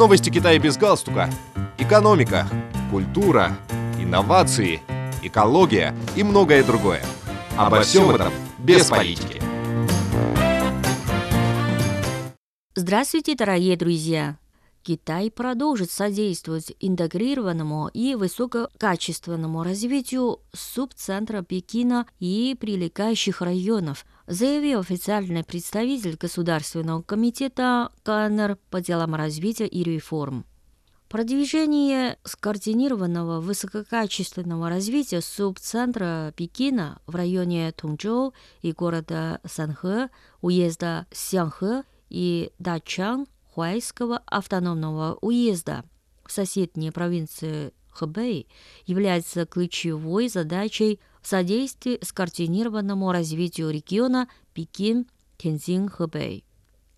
Новости Китая без галстука. Экономика, культура, инновации, экология и многое другое. Обо всем этом без политики. Здравствуйте, дорогие друзья! Китай продолжит содействовать интегрированному и высококачественному развитию субцентра Пекина и прилегающих районов, заявил официальный представитель Государственного комитета КНР по делам развития и реформ. Продвижение скоординированного высококачественного развития субцентра Пекина в районе Тунчжоу и города Санхэ, уезда Сянхэ и Дачан – Хуайского автономного уезда в соседней провинции Хэбэй является ключевой задачей в содействии скоординированному развитию региона Пекин-Тензин-Хэбэй.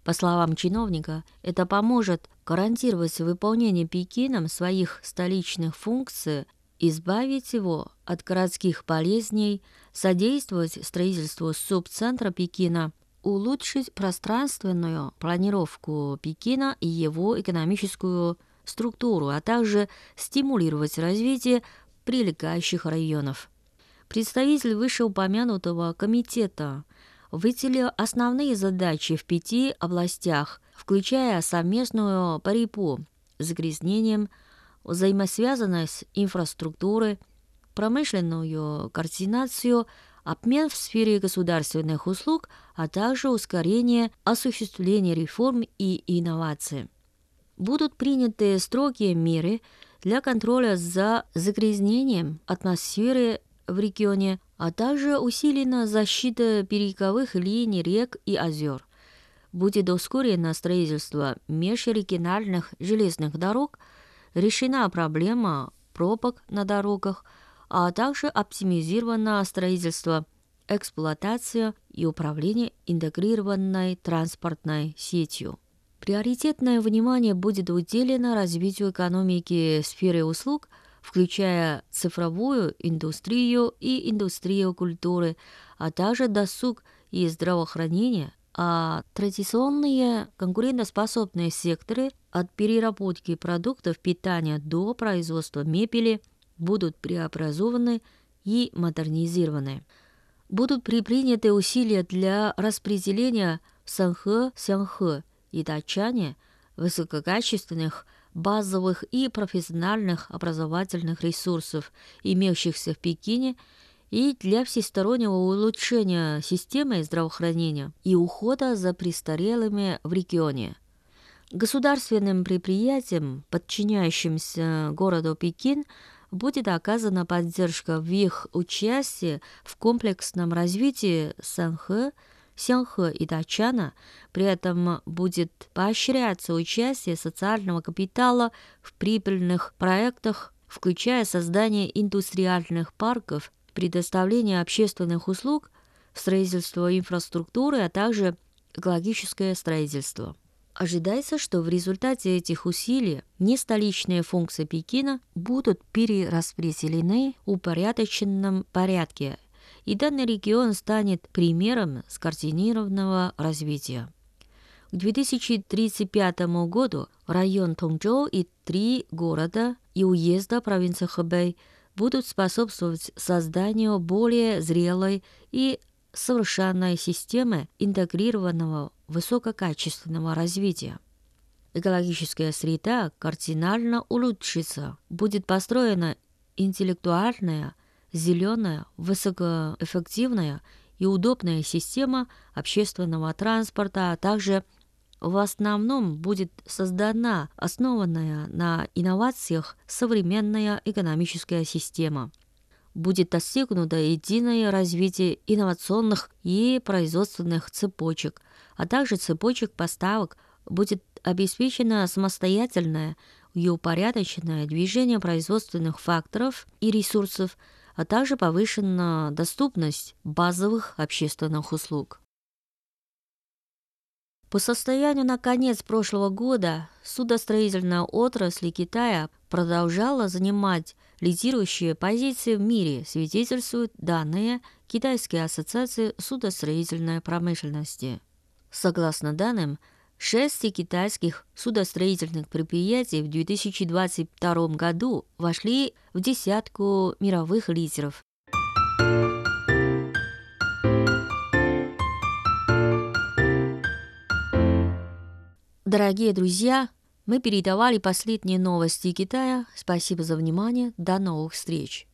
По словам чиновника, это поможет гарантировать выполнение Пекином своих столичных функций, избавить его от городских болезней, содействовать строительству субцентра Пекина – улучшить пространственную планировку Пекина и его экономическую структуру, а также стимулировать развитие прилегающих районов. Представитель вышеупомянутого комитета выделил основные задачи в пяти областях, включая совместную борьбу с загрязнением, взаимосвязанность инфраструктуры, промышленную координацию, обмен в сфере государственных услуг, а также ускорение осуществления реформ и инноваций. Будут приняты строгие меры для контроля за загрязнением атмосферы в регионе, а также усилена защита береговых линий рек и озер. Будет ускорено строительство межрегиональных железных дорог, решена проблема пробок на дорогах – а также оптимизировано строительство, эксплуатация и управление интегрированной транспортной сетью. Приоритетное внимание будет уделено развитию экономики сферы услуг, включая цифровую индустрию и индустрию культуры, а также досуг и здравоохранение, а традиционные конкурентоспособные секторы от переработки продуктов питания до производства мебели – будут преобразованы и модернизированы. Будут предприняты усилия для распределения в Санхэ, Сянхэ и Дачане высококачественных базовых и профессиональных образовательных ресурсов, имеющихся в Пекине, и для всестороннего улучшения системы здравоохранения и ухода за престарелыми в регионе. Государственным предприятиям, подчиняющимся городу Пекин, будет оказана поддержка в их участии в комплексном развитии Санхэ, Сянхэ и Дачана, при этом будет поощряться участие социального капитала в прибыльных проектах, включая создание индустриальных парков, предоставление общественных услуг, строительство инфраструктуры, а также экологическое строительство. Ожидается, что в результате этих усилий нестоличные функции Пекина будут перераспределены в упорядоченном порядке, и данный регион станет примером скоординированного развития. К 2035 году район Тончжоу и три города и уезда провинции Хэбэй будут способствовать созданию более зрелой и совершенной системы интегрированного высококачественного развития. Экологическая среда кардинально улучшится, будет построена интеллектуальная, зеленая, высокоэффективная и удобная система общественного транспорта, а также в основном будет создана основанная на инновациях современная экономическая система – будет достигнуто единое развитие инновационных и производственных цепочек, а также цепочек поставок, будет обеспечено самостоятельное и упорядоченное движение производственных факторов и ресурсов, а также повышена доступность базовых общественных услуг. По состоянию на конец прошлого года судостроительная отрасль Китая продолжала занимать лидирующие позиции в мире, свидетельствуют данные Китайской ассоциации судостроительной промышленности. Согласно данным, Шесть китайских судостроительных предприятий в 2022 году вошли в десятку мировых лидеров. Дорогие друзья, мы передавали последние новости Китая. Спасибо за внимание. До новых встреч.